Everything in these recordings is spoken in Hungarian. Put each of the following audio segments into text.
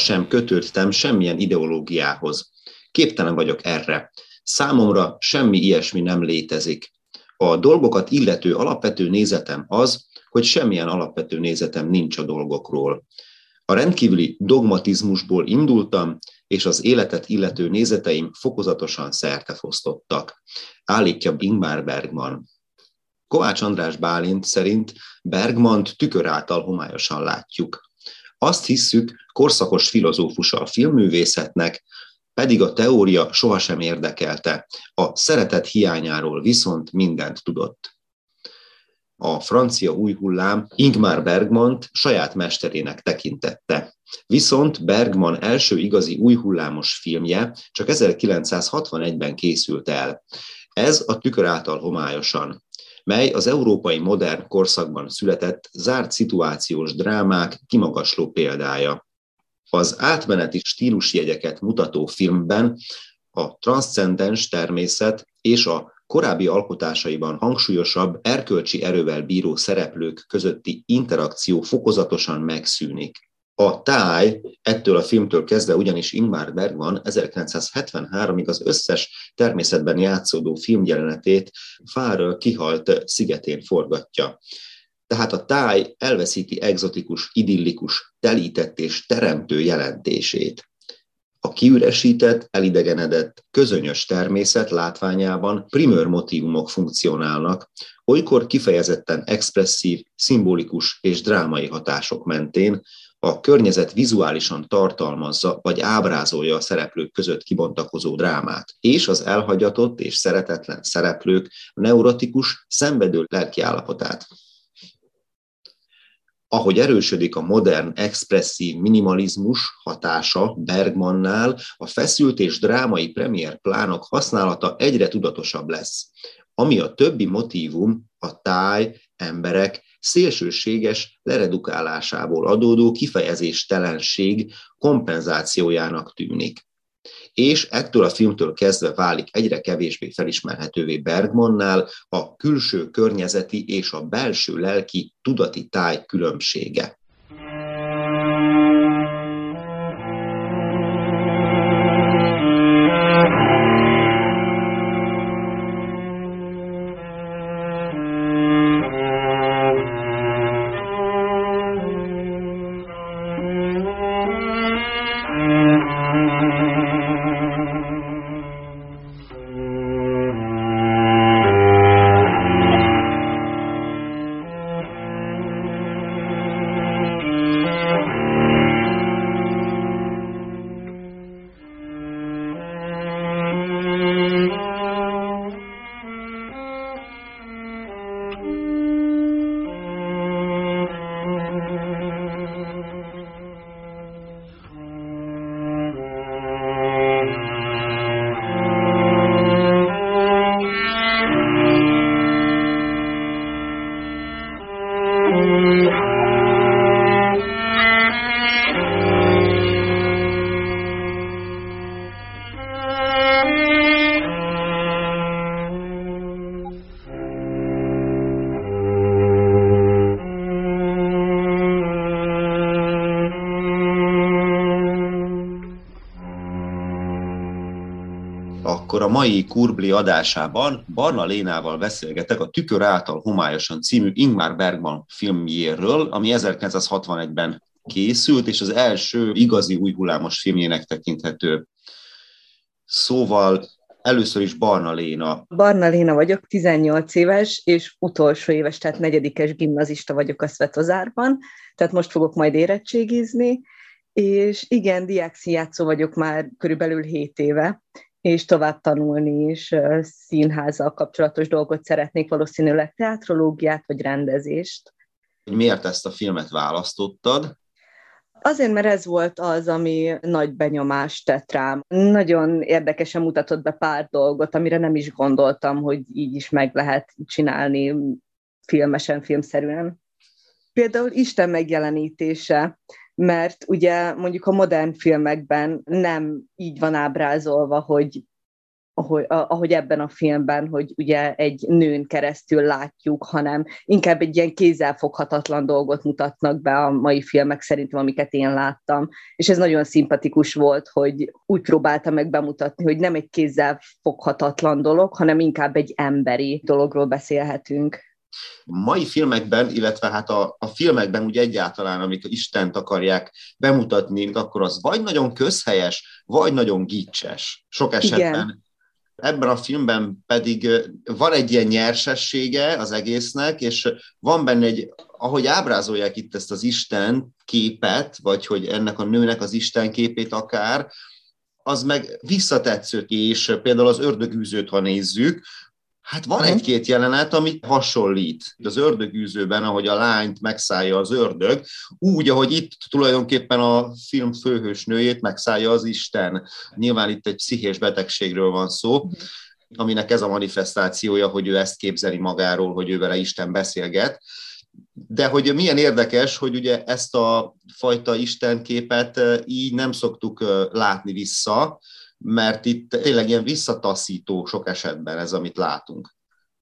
Sohasem kötődtem semmilyen ideológiához. Képtelen vagyok erre. Számomra semmi ilyesmi nem létezik. A dolgokat illető alapvető nézetem az, hogy semmilyen alapvető nézetem nincs a dolgokról. A rendkívüli dogmatizmusból indultam, és az életet illető nézeteim fokozatosan szertefosztottak. Állítja Ingmar Bergman. Kovács András Bálint szerint Bergmant tükör által homályosan látjuk. Azt hisszük, korszakos filozófusa a filmművészetnek, pedig a teória sohasem érdekelte, a szeretet hiányáról viszont mindent tudott. A francia új hullám Ingmar Bergmant saját mesterének tekintette. Viszont Bergman első igazi új hullámos filmje csak 1961-ben készült el. Ez a tükör által homályosan mely az európai modern korszakban született zárt szituációs drámák kimagasló példája. Az átmeneti stílusjegyeket mutató filmben a transzcendens természet és a korábbi alkotásaiban hangsúlyosabb erkölcsi erővel bíró szereplők közötti interakció fokozatosan megszűnik. A táj ettől a filmtől kezdve ugyanis Ingmar Bergman 1973-ig az összes természetben játszódó filmjelenetét Fáról kihalt szigetén forgatja. Tehát a táj elveszíti egzotikus, idillikus, telített és teremtő jelentését. A kiüresített, elidegenedett, közönyös természet látványában primőr motivumok funkcionálnak, olykor kifejezetten expresszív, szimbolikus és drámai hatások mentén, a környezet vizuálisan tartalmazza vagy ábrázolja a szereplők között kibontakozó drámát, és az elhagyatott és szeretetlen szereplők neurotikus, szenvedő lelkiállapotát. Ahogy erősödik a modern, expresszív minimalizmus hatása Bergmannál, a feszült és drámai premier plánok használata egyre tudatosabb lesz. Ami a többi motívum, a táj, emberek, szélsőséges leredukálásából adódó kifejezéstelenség kompenzációjának tűnik. És ettől a filmtől kezdve válik egyre kevésbé felismerhetővé Bergmannál a külső környezeti és a belső lelki tudati táj különbsége. Mai Kurbli adásában Barna Lénával beszélgetek a Tükör által homályosan című Ingmar Bergman filmjéről, ami 1961-ben készült, és az első igazi új hullámos filmjének tekinthető. Szóval Először is Barna Léna. Barna Léna vagyok, 18 éves, és utolsó éves, tehát negyedikes gimnazista vagyok a Svetozárban, tehát most fogok majd érettségizni, és igen, diákszijátszó vagyok már körülbelül 7 éve, és tovább tanulni is színházzal kapcsolatos dolgot szeretnék, valószínűleg teatrológiát vagy rendezést. Miért ezt a filmet választottad? Azért, mert ez volt az, ami nagy benyomást tett rám. Nagyon érdekesen mutatott be pár dolgot, amire nem is gondoltam, hogy így is meg lehet csinálni filmesen, filmszerűen. Például Isten megjelenítése, mert ugye mondjuk a modern filmekben nem így van ábrázolva, hogy ahogy, ahogy ebben a filmben, hogy ugye egy nőn keresztül látjuk, hanem inkább egy ilyen kézzelfoghatatlan dolgot mutatnak be a mai filmek szerintem, amiket én láttam. És ez nagyon szimpatikus volt, hogy úgy próbálta meg bemutatni, hogy nem egy kézzelfoghatatlan dolog, hanem inkább egy emberi dologról beszélhetünk mai filmekben, illetve hát a, a filmekben úgy egyáltalán, amik Istent akarják bemutatni, akkor az vagy nagyon közhelyes, vagy nagyon gicses. Sok esetben Igen. Ebben a filmben pedig van egy ilyen nyersessége az egésznek, és van benne egy, ahogy ábrázolják itt ezt az Isten képet, vagy hogy ennek a nőnek az Isten képét akár, az meg visszatetsző, és például az ördögűzőt, ha nézzük, Hát van mhm. egy-két jelenet, ami hasonlít. Az ördögűzőben, ahogy a lányt megszállja az ördög, úgy, ahogy itt tulajdonképpen a film főhős nőjét megszállja az Isten. Nyilván itt egy pszichés betegségről van szó, mhm. aminek ez a manifestációja, hogy ő ezt képzeli magáról, hogy ő vele Isten beszélget. De hogy milyen érdekes, hogy ugye ezt a fajta istenképet eh, így nem szoktuk eh, látni vissza, mert itt tényleg ilyen visszataszító sok esetben ez, amit látunk.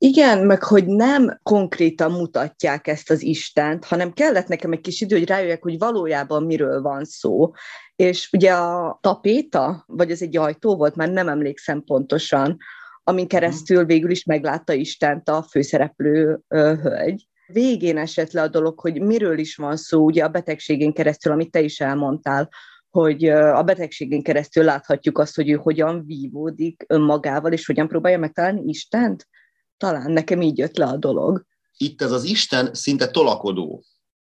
Igen, meg hogy nem konkrétan mutatják ezt az Istent, hanem kellett nekem egy kis idő, hogy rájöjjek, hogy valójában miről van szó. És ugye a tapéta, vagy ez egy ajtó volt, már nem emlékszem pontosan, amin keresztül végül is meglátta Istent a főszereplő ö, hölgy. Végén esett le a dolog, hogy miről is van szó, ugye a betegségén keresztül, amit te is elmondtál, hogy a betegségén keresztül láthatjuk azt, hogy ő hogyan vívódik önmagával, és hogyan próbálja megtalálni Istent. Talán nekem így jött le a dolog. Itt ez az Isten szinte tolakodó.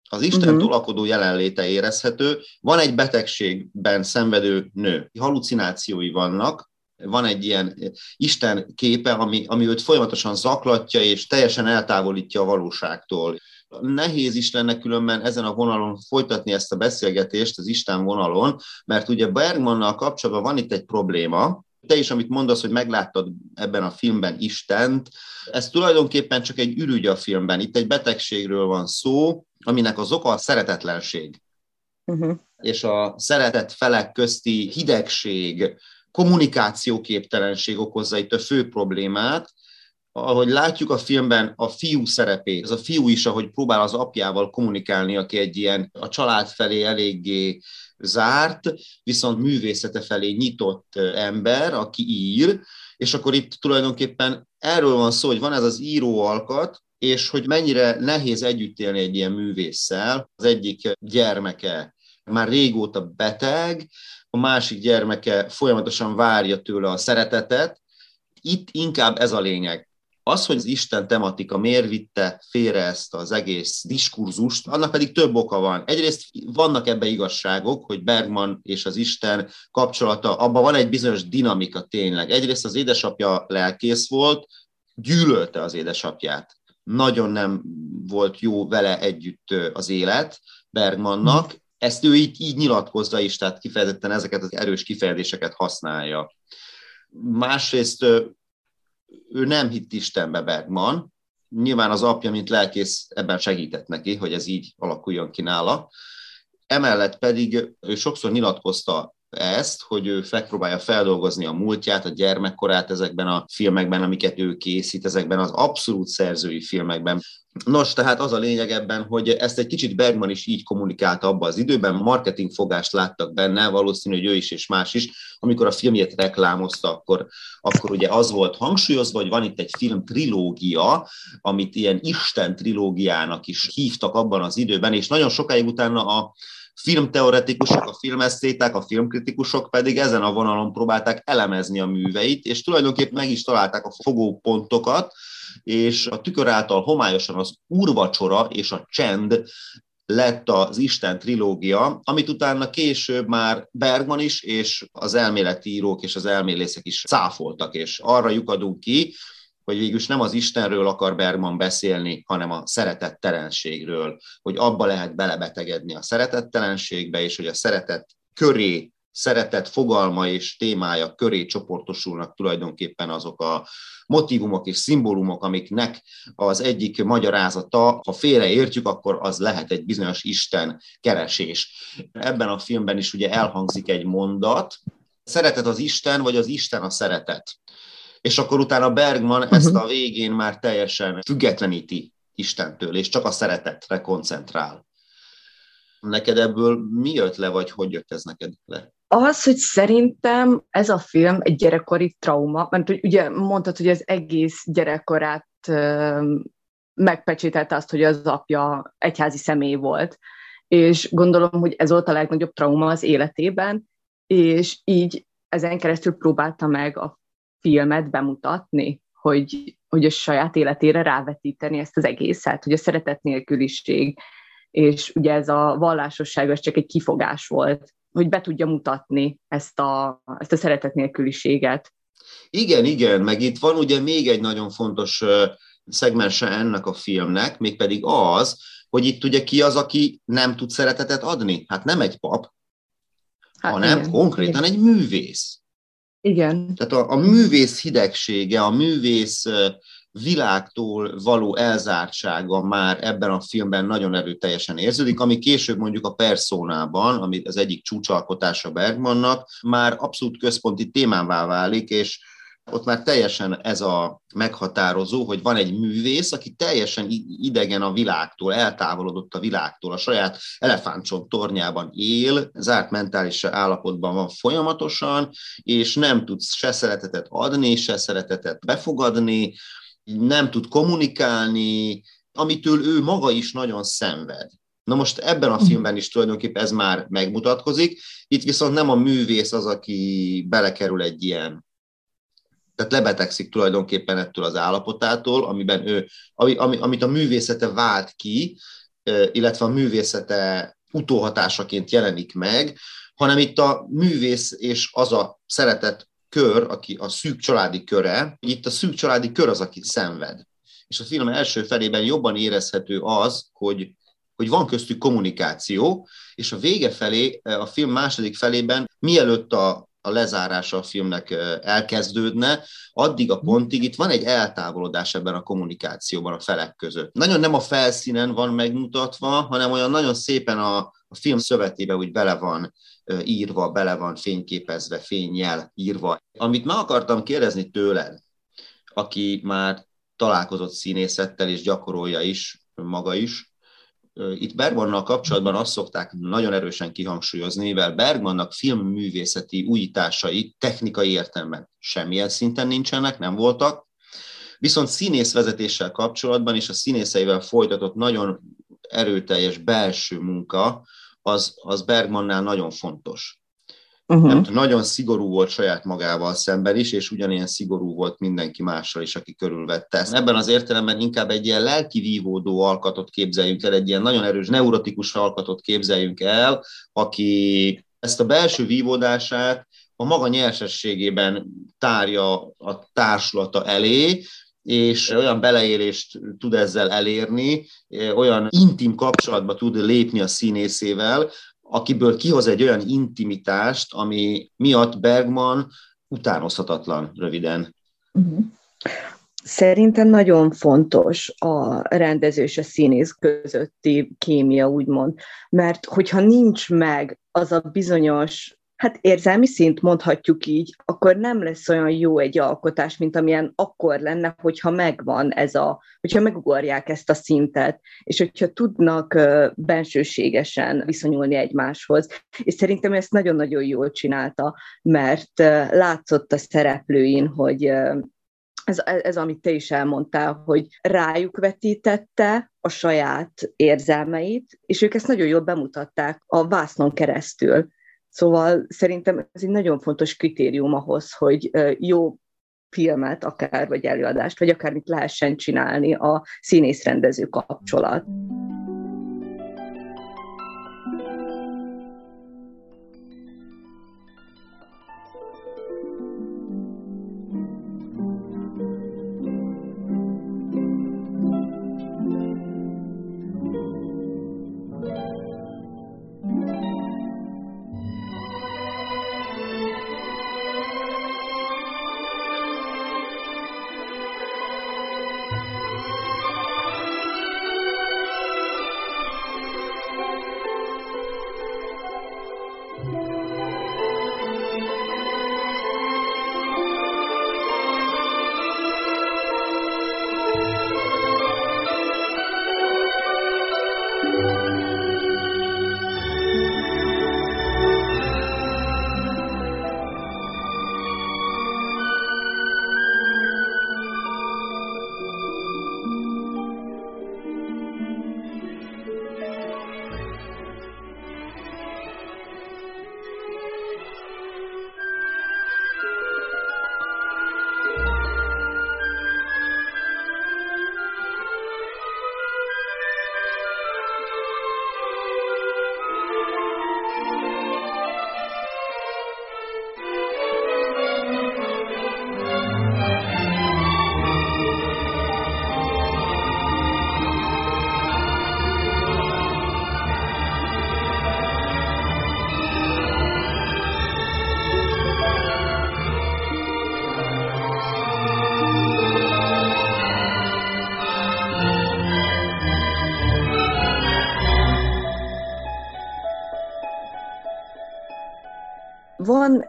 Az Isten uh-huh. tolakodó jelenléte érezhető. Van egy betegségben szenvedő nő. Halucinációi vannak, van egy ilyen Isten képe, ami, ami őt folyamatosan zaklatja, és teljesen eltávolítja a valóságtól nehéz is lenne különben ezen a vonalon folytatni ezt a beszélgetést, az Isten vonalon, mert ugye Bergmannal kapcsolatban van itt egy probléma, te is, amit mondasz, hogy megláttad ebben a filmben Istent, ez tulajdonképpen csak egy ürügy a filmben. Itt egy betegségről van szó, aminek az oka a szeretetlenség. Uh-huh. És a szeretett felek közti hidegség, kommunikációképtelenség okozza itt a fő problémát, ahogy látjuk a filmben a fiú szerepét, ez a fiú is, ahogy próbál az apjával kommunikálni, aki egy ilyen a család felé eléggé zárt, viszont művészete felé nyitott ember, aki ír, és akkor itt tulajdonképpen erről van szó, hogy van ez az író alkat, és hogy mennyire nehéz együtt élni egy ilyen művésszel. Az egyik gyermeke már régóta beteg, a másik gyermeke folyamatosan várja tőle a szeretetet. Itt inkább ez a lényeg. Az, hogy az Isten tematika miért vitte félre ezt az egész diskurzust, annak pedig több oka van. Egyrészt vannak ebbe igazságok, hogy Bergman és az Isten kapcsolata, abban van egy bizonyos dinamika tényleg. Egyrészt az édesapja lelkész volt, gyűlölte az édesapját. Nagyon nem volt jó vele együtt az élet Bergmannak, ezt ő így, így nyilatkozza is, tehát kifejezetten ezeket az erős kifejezéseket használja. Másrészt ő nem hitt Istenbe Bergman, nyilván az apja, mint lelkész ebben segített neki, hogy ez így alakuljon ki nála. Emellett pedig ő sokszor nyilatkozta ezt, hogy ő megpróbálja feldolgozni a múltját, a gyermekkorát ezekben a filmekben, amiket ő készít, ezekben az abszolút szerzői filmekben. Nos, tehát az a lényeg ebben, hogy ezt egy kicsit Bergman is így kommunikálta abban az időben, marketing fogást láttak benne, valószínű, hogy ő is és más is. Amikor a filmjét reklámozta, akkor, akkor ugye az volt hangsúlyozva, hogy van itt egy film trilógia, amit ilyen Isten trilógiának is hívtak abban az időben, és nagyon sokáig utána a filmteoretikusok, a filmesztéták, a filmkritikusok pedig ezen a vonalon próbálták elemezni a műveit, és tulajdonképpen meg is találták a fogópontokat, és a tükör által homályosan az úrvacsora és a csend lett az Isten trilógia, amit utána később már Bergman is, és az elméleti írók és az elmélészek is cáfoltak, és arra lyukadunk ki, hogy végülis nem az Istenről akar Bergman beszélni, hanem a szeretettelenségről, hogy abba lehet belebetegedni a szeretettelenségbe, és hogy a szeretet köré szeretet fogalma és témája köré csoportosulnak tulajdonképpen azok a motivumok és szimbólumok, amiknek az egyik magyarázata, ha félreértjük, akkor az lehet egy bizonyos Isten keresés. Ebben a filmben is ugye elhangzik egy mondat, szeretet az Isten, vagy az Isten a szeretet. És akkor utána Bergman uh-huh. ezt a végén már teljesen függetleníti Istentől, és csak a szeretetre koncentrál. Neked ebből mi jött le, vagy hogy jött ez neked le? Az, hogy szerintem ez a film egy gyerekkori trauma, mert ugye mondtad, hogy az egész gyerekkorát megpecsételte azt, hogy az apja egyházi személy volt, és gondolom, hogy ez volt a legnagyobb trauma az életében, és így ezen keresztül próbálta meg a filmet bemutatni, hogy, hogy a saját életére rávetíteni ezt az egészet, hogy a szeretet nélküliség, és ugye ez a vallásosság, az csak egy kifogás volt, hogy be tudja mutatni ezt a, ezt a szeretet nélküliséget. Igen, igen, meg itt van ugye még egy nagyon fontos szegmense ennek a filmnek, mégpedig az, hogy itt ugye ki az, aki nem tud szeretetet adni? Hát nem egy pap, hát hanem igen, konkrétan egy művész. Igen. Tehát a, a művész hidegsége, a művész világtól való elzártsága már ebben a filmben nagyon erőteljesen érződik, ami később mondjuk a Personában, ami az egyik csúcsalkotása Bergmannak, már abszolút központi témává válik, és ott már teljesen ez a meghatározó, hogy van egy művész, aki teljesen idegen a világtól, eltávolodott a világtól, a saját elefántcsont tornyában él, zárt mentális állapotban van folyamatosan, és nem tud se szeretetet adni, se szeretetet befogadni, nem tud kommunikálni, amitől ő maga is nagyon szenved. Na most ebben a filmben is tulajdonképpen ez már megmutatkozik, itt viszont nem a művész az, aki belekerül egy ilyen tehát lebetegszik tulajdonképpen ettől az állapotától, amiben ő, ami, ami, amit a művészete vált ki, illetve a művészete utóhatásaként jelenik meg, hanem itt a művész és az a szeretet kör, aki a szűk családi köre, itt a szűk családi kör az, aki szenved. És a film első felében jobban érezhető az, hogy, hogy van köztük kommunikáció, és a vége felé, a film második felében, mielőtt a, a lezárása a filmnek elkezdődne, addig a pontig itt van egy eltávolodás ebben a kommunikációban a felek között. Nagyon nem a felszínen van megmutatva, hanem olyan nagyon szépen a, a film szövetébe úgy bele van írva, bele van fényképezve, fényjel írva. Amit meg akartam kérdezni tőled, aki már találkozott színészettel és gyakorolja is, maga is, itt Bergmannal kapcsolatban azt szokták nagyon erősen kihangsúlyozni, mivel Bergmannak filmművészeti újításai technikai értelemben semmilyen szinten nincsenek, nem voltak, viszont színészvezetéssel kapcsolatban és a színészeivel folytatott nagyon erőteljes belső munka, az, az Bergmannál nagyon fontos. Uh-huh. Nem, nagyon szigorú volt saját magával szemben is, és ugyanilyen szigorú volt mindenki mással is, aki körülvette ezt. Ebben az értelemben inkább egy ilyen lelki vívódó alkatot képzeljünk el, egy ilyen nagyon erős neurotikus alkatot képzeljünk el, aki ezt a belső vívódását a maga nyersességében tárja a társulata elé, és olyan beleélést tud ezzel elérni, olyan intim kapcsolatba tud lépni a színészével, akiből kihoz egy olyan intimitást, ami miatt Bergman utánozhatatlan röviden. Uh-huh. Szerintem nagyon fontos a rendező és a színész közötti kémia, úgymond, mert hogyha nincs meg az a bizonyos hát érzelmi szint mondhatjuk így, akkor nem lesz olyan jó egy alkotás, mint amilyen akkor lenne, hogyha megvan ez a, hogyha megugorják ezt a szintet, és hogyha tudnak bensőségesen viszonyulni egymáshoz. És szerintem ezt nagyon-nagyon jól csinálta, mert látszott a szereplőin, hogy ez, ez, amit te is elmondtál, hogy rájuk vetítette a saját érzelmeit, és ők ezt nagyon jól bemutatták a vásznon keresztül. Szóval szerintem ez egy nagyon fontos kritérium ahhoz, hogy jó filmet, akár vagy előadást, vagy akármit lehessen csinálni a színész-rendező kapcsolat.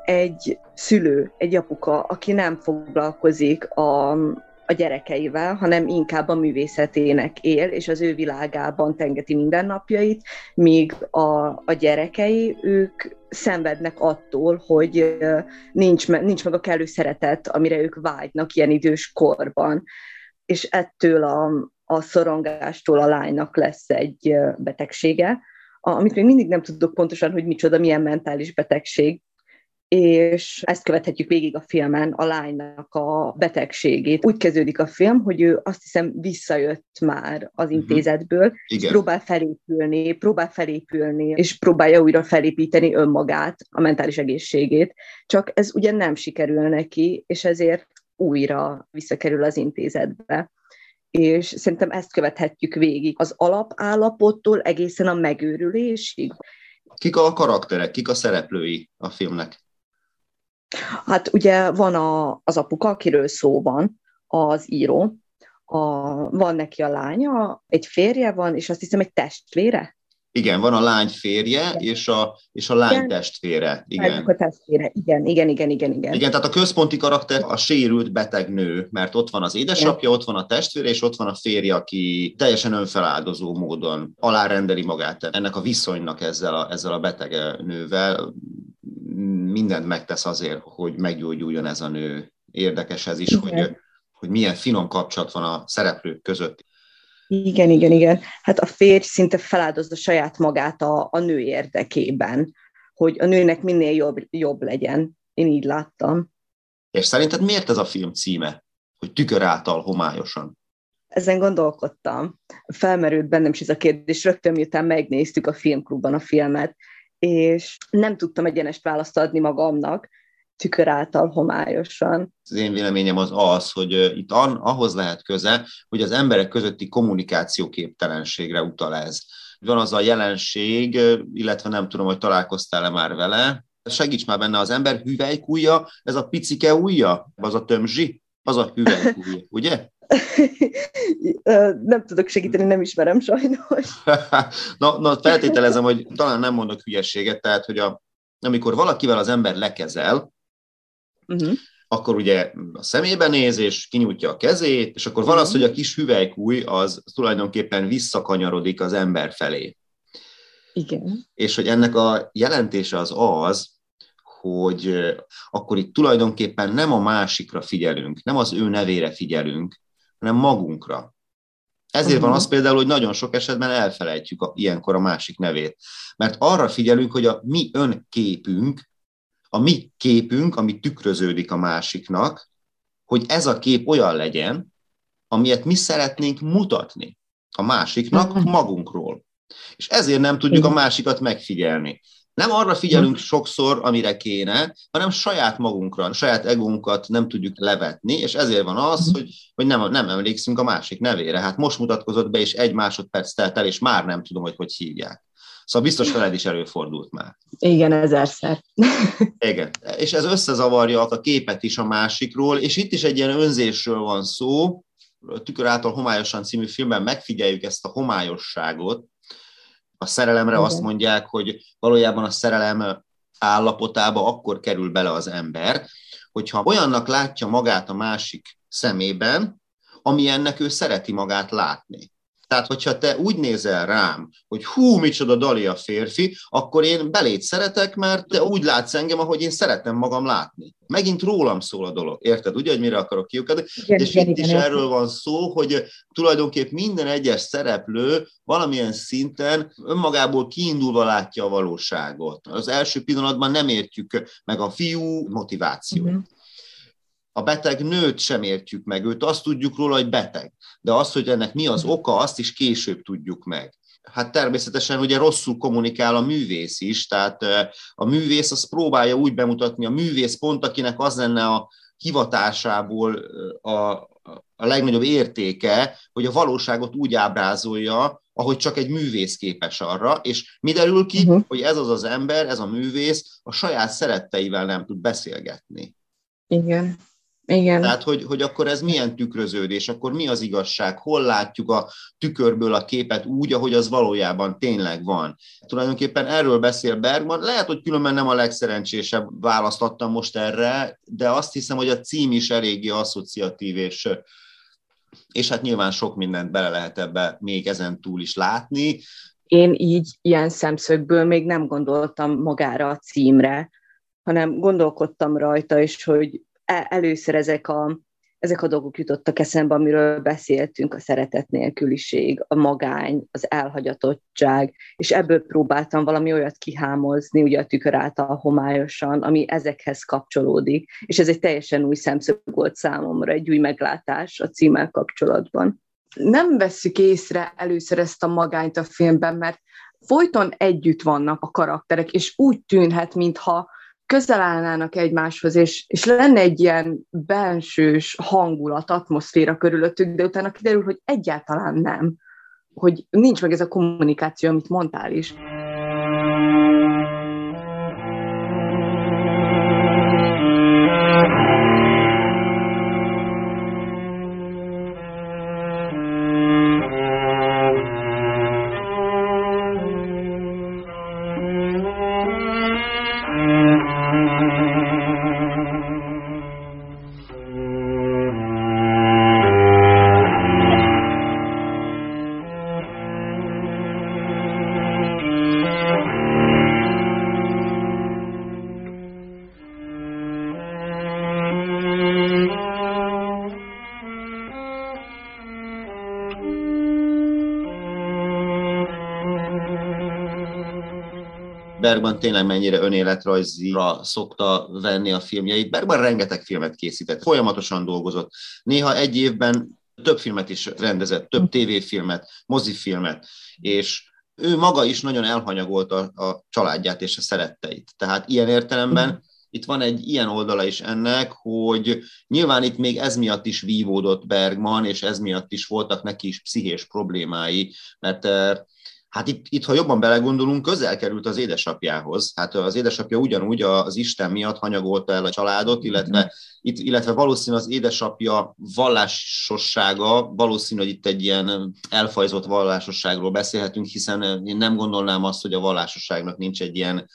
Egy szülő, egy apuka, aki nem foglalkozik a, a gyerekeivel, hanem inkább a művészetének él, és az ő világában tengeti mindennapjait, míg a, a gyerekei, ők szenvednek attól, hogy nincs, nincs meg a kellő szeretet, amire ők vágynak ilyen idős korban. És ettől a, a szorongástól a lánynak lesz egy betegsége, amit még mindig nem tudok pontosan, hogy micsoda, milyen mentális betegség, és ezt követhetjük végig a filmen, a lánynak a betegségét. Úgy kezdődik a film, hogy ő azt hiszem visszajött már az mhm. intézetből, uh-huh. és próbál felépülni, próbál felépülni, és próbálja újra felépíteni önmagát, a mentális egészségét. Csak ez ugye nem sikerül neki, és ezért újra visszakerül az intézetbe és szerintem ezt követhetjük végig az alapállapottól egészen a megőrülésig. Kik a karakterek, kik a szereplői a filmnek? Hát ugye van a, az apuka, akiről szó van, az író, a, van neki a lánya, egy férje van, és azt hiszem egy testvére. Igen, van a lány férje, és a, és a lány igen. testvére. Igen. A testvére. Igen, igen, igen, igen, igen. Igen, tehát a központi karakter a sérült beteg nő, mert ott van az édesapja, igen. ott van a testvére, és ott van a férje, aki teljesen önfeláldozó módon alárendeli magát ennek a viszonynak ezzel a, ezzel a beteg nővel mindent megtesz azért, hogy meggyógyuljon ez a nő. Érdekes ez is, igen. hogy, hogy milyen finom kapcsolat van a szereplők között. Igen, igen, igen. Hát a férj szinte feláldozza saját magát a, a nő érdekében, hogy a nőnek minél jobb, jobb legyen. Én így láttam. És szerinted miért ez a film címe, hogy tükör által homályosan? Ezen gondolkodtam. Felmerült bennem is ez a kérdés, rögtön miután megnéztük a filmklubban a filmet, és nem tudtam egyenest választ adni magamnak, tükör által homályosan. Az én véleményem az az, hogy itt ahhoz lehet köze, hogy az emberek közötti kommunikáció képtelenségre utal ez. Van az a jelenség, illetve nem tudom, hogy találkoztál-e már vele, segíts már benne az ember hüvelykúja, ez a picike ujja, az a tömzsi, az a hüvelykúja, ugye? nem tudok segíteni, nem ismerem sajnos. na, na, feltételezem, hogy talán nem mondok hülyeséget, tehát, hogy a, amikor valakivel az ember lekezel, uh-huh. akkor ugye a szemébe néz, és kinyújtja a kezét, és akkor van az, hogy a kis hüvelykúj az tulajdonképpen visszakanyarodik az ember felé. Igen. És hogy ennek a jelentése az az, hogy akkor itt tulajdonképpen nem a másikra figyelünk, nem az ő nevére figyelünk, hanem magunkra. Ezért uh-huh. van mhm. az például, hogy nagyon sok esetben elfelejtjük a, ilyenkor a másik nevét. Mert arra figyelünk, hogy a mi önképünk, a mi képünk, ami tükröződik a másiknak, hogy ez a kép olyan legyen, amilyet mi szeretnénk mutatni a másiknak uh-huh. magunkról. És ezért nem tudjuk a másikat megfigyelni. Nem arra figyelünk sokszor, amire kéne, hanem saját magunkra, saját egónkat nem tudjuk levetni, és ezért van az, hogy, hogy nem, nem emlékszünk a másik nevére. Hát most mutatkozott be, és egy másodperc telt el, és már nem tudom, hogy hogy hívják. Szóval biztos veled is előfordult már. Igen, ezerszer. Igen, és ez összezavarja a képet is a másikról, és itt is egy ilyen önzésről van szó, Tükör által homályosan című filmben megfigyeljük ezt a homályosságot, a szerelemre Igen. azt mondják, hogy valójában a szerelem állapotába akkor kerül bele az ember, hogyha olyannak látja magát a másik szemében, ami ennek ő szereti magát látni. Tehát, hogyha te úgy nézel rám, hogy hú, micsoda Dali a férfi, akkor én belét szeretek, mert te úgy látsz engem, ahogy én szeretem magam látni. Megint rólam szól a dolog, érted? Ugye, hogy mire akarok kiukadni? Igen, És igen, itt igen, is igen. erről van szó, hogy tulajdonképp minden egyes szereplő valamilyen szinten önmagából kiindulva látja a valóságot. Az első pillanatban nem értjük meg a fiú motivációt. Uh-huh. A beteg nőt sem értjük meg, őt azt tudjuk róla, hogy beteg. De az, hogy ennek mi az oka, azt is később tudjuk meg. Hát természetesen ugye rosszul kommunikál a művész is, tehát a művész azt próbálja úgy bemutatni, a művész pont, akinek az lenne a hivatásából a, a legnagyobb értéke, hogy a valóságot úgy ábrázolja, ahogy csak egy művész képes arra, és mi derül ki, uh-huh. hogy ez az az ember, ez a művész a saját szeretteivel nem tud beszélgetni. Igen. Igen. Tehát, hogy, hogy akkor ez milyen tükröződés, akkor mi az igazság, hol látjuk a tükörből a képet úgy, ahogy az valójában tényleg van. Tulajdonképpen erről beszél Bergman, lehet, hogy különben nem a legszerencsésebb választottam most erre, de azt hiszem, hogy a cím is eléggé asszociatív, és, és hát nyilván sok mindent bele lehet ebbe még ezen túl is látni. Én így ilyen szemszögből még nem gondoltam magára a címre, hanem gondolkodtam rajta is, hogy először ezek a, ezek a dolgok jutottak eszembe, amiről beszéltünk, a szeretet nélküliség, a magány, az elhagyatottság, és ebből próbáltam valami olyat kihámozni, ugye a tükör által homályosan, ami ezekhez kapcsolódik, és ez egy teljesen új szemszög volt számomra, egy új meglátás a címmel kapcsolatban. Nem vesszük észre először ezt a magányt a filmben, mert folyton együtt vannak a karakterek, és úgy tűnhet, mintha közel állnának egymáshoz, és, és lenne egy ilyen bensős hangulat, atmoszféra körülöttük, de utána kiderül, hogy egyáltalán nem, hogy nincs meg ez a kommunikáció, amit mondtál is. Bergman tényleg mennyire önéletrajzira szokta venni a filmjeit. Bergman rengeteg filmet készített, folyamatosan dolgozott. Néha egy évben több filmet is rendezett, több tévéfilmet, mozifilmet, és ő maga is nagyon elhanyagolta a családját és a szeretteit. Tehát ilyen értelemben itt van egy ilyen oldala is ennek, hogy nyilván itt még ez miatt is vívódott Bergman, és ez miatt is voltak neki is pszichés problémái, mert eh, Hát itt, itt, ha jobban belegondolunk, közel került az édesapjához. Hát az édesapja ugyanúgy az Isten miatt hanyagolta el a családot, illetve, itt, illetve valószínű az édesapja vallásossága, valószínű, hogy itt egy ilyen elfajzott vallásosságról beszélhetünk, hiszen én nem gondolnám azt, hogy a vallásosságnak nincs egy ilyen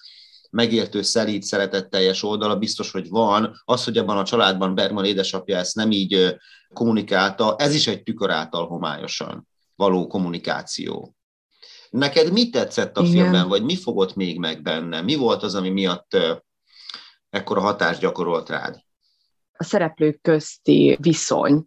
megértő, szelíd, szeretetteljes oldala, biztos, hogy van. Az, hogy abban a családban Bergman édesapja ezt nem így kommunikálta, ez is egy tükör által homályosan való kommunikáció. Neked mi tetszett a Igen. filmben, vagy mi fogott még meg benne? Mi volt az, ami miatt ekkora hatást gyakorolt rád? A szereplők közti viszony,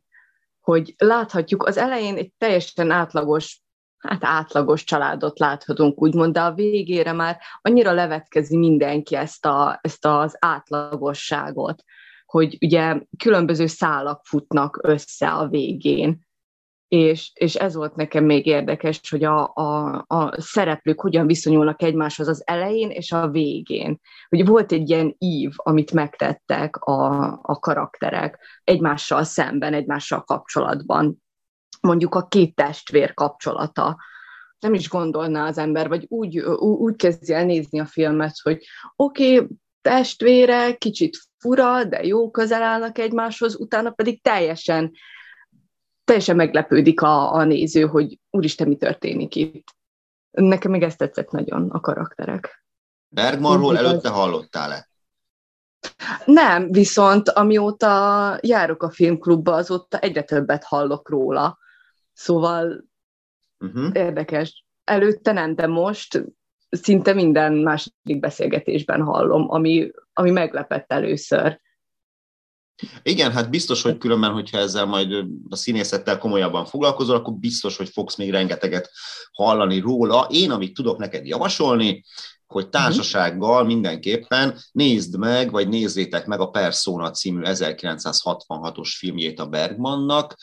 hogy láthatjuk az elején egy teljesen átlagos hát átlagos családot láthatunk, úgymond, de a végére már annyira levetkezi mindenki ezt, a, ezt az átlagosságot, hogy ugye különböző szálak futnak össze a végén, és, és ez volt nekem még érdekes, hogy a, a, a szereplők hogyan viszonyulnak egymáshoz az elején és a végén. Hogy volt egy ilyen ív, amit megtettek a, a karakterek egymással szemben, egymással kapcsolatban. Mondjuk a két testvér kapcsolata. Nem is gondolná az ember, vagy úgy, úgy kezdi el nézni a filmet, hogy oké, okay, testvére, kicsit fura, de jó közel állnak egymáshoz, utána pedig teljesen teljesen meglepődik a, a néző, hogy úristen, mi történik itt. Nekem még ezt tetszett nagyon, a karakterek. Bergmanról előtte hallottál-e? Nem, viszont amióta járok a filmklubba, azóta egyre többet hallok róla. Szóval uh-huh. érdekes. Előtte nem, de most szinte minden második beszélgetésben hallom, ami, ami meglepett először. Igen, hát biztos, hogy különben, hogyha ezzel majd a színészettel komolyabban foglalkozol, akkor biztos, hogy fogsz még rengeteget hallani róla. Én, amit tudok neked javasolni, hogy társasággal mindenképpen nézd meg, vagy nézzétek meg a Persona című 1966-os filmjét a Bergmannak,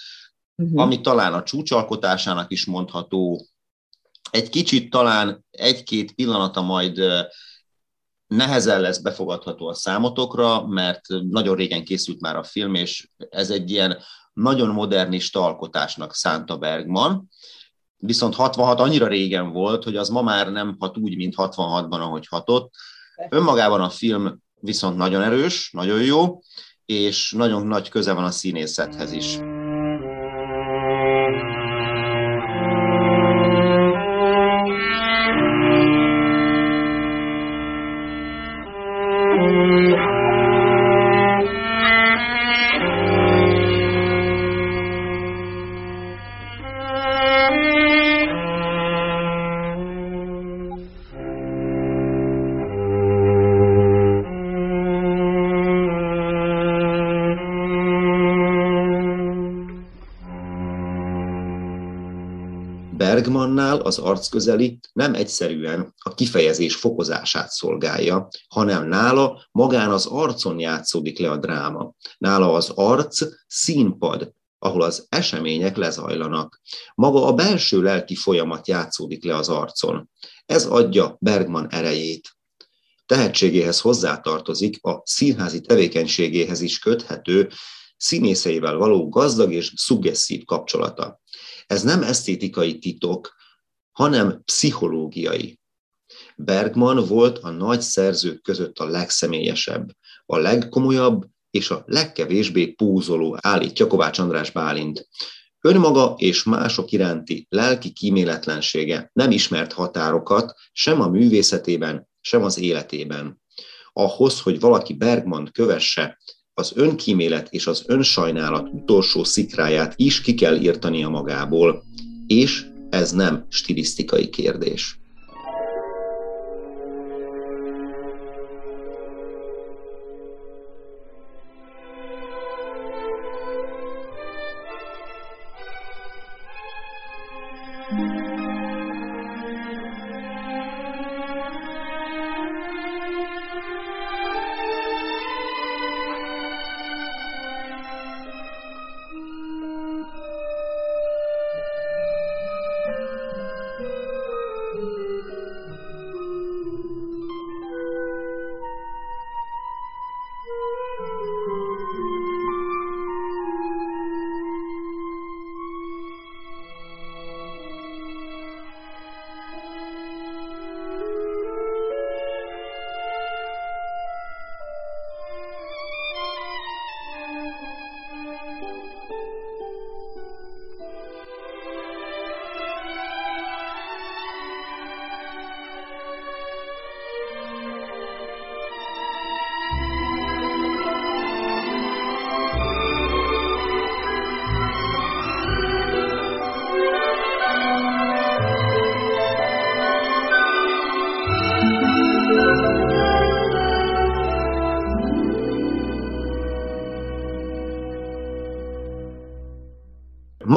uh-huh. ami talán a csúcsalkotásának is mondható, egy kicsit talán egy-két pillanata majd nehezen lesz befogadható a számotokra, mert nagyon régen készült már a film, és ez egy ilyen nagyon modernista alkotásnak szánta Bergman, viszont 66 annyira régen volt, hogy az ma már nem hat úgy, mint 66-ban, ahogy hatott. Önmagában a film viszont nagyon erős, nagyon jó, és nagyon nagy köze van a színészethez is. Bergmannál az arcközeli nem egyszerűen a kifejezés fokozását szolgálja, hanem nála magán az arcon játszódik le a dráma. Nála az arc színpad, ahol az események lezajlanak. Maga a belső lelki folyamat játszódik le az arcon. Ez adja Bergman erejét. Tehetségéhez hozzátartozik a színházi tevékenységéhez is köthető színészeivel való gazdag és szuggeszív kapcsolata. Ez nem esztétikai titok, hanem pszichológiai. Bergman volt a nagy szerzők között a legszemélyesebb, a legkomolyabb és a legkevésbé púzoló, állítja Kovács András Bálint. Önmaga és mások iránti lelki kíméletlensége nem ismert határokat sem a művészetében, sem az életében. Ahhoz, hogy valaki Bergman kövesse, az önkímélet és az önsajnálat utolsó szikráját is ki kell írtania magából, és ez nem stilisztikai kérdés.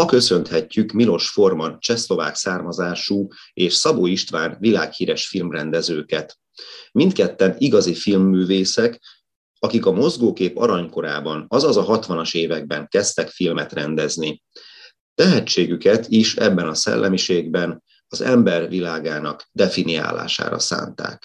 Ma köszönhetjük Milos Forman csehszlovák származású és Szabó István világhíres filmrendezőket. Mindketten igazi filmművészek, akik a mozgókép aranykorában, azaz a 60-as években kezdtek filmet rendezni. Tehetségüket is ebben a szellemiségben az ember világának definiálására szánták.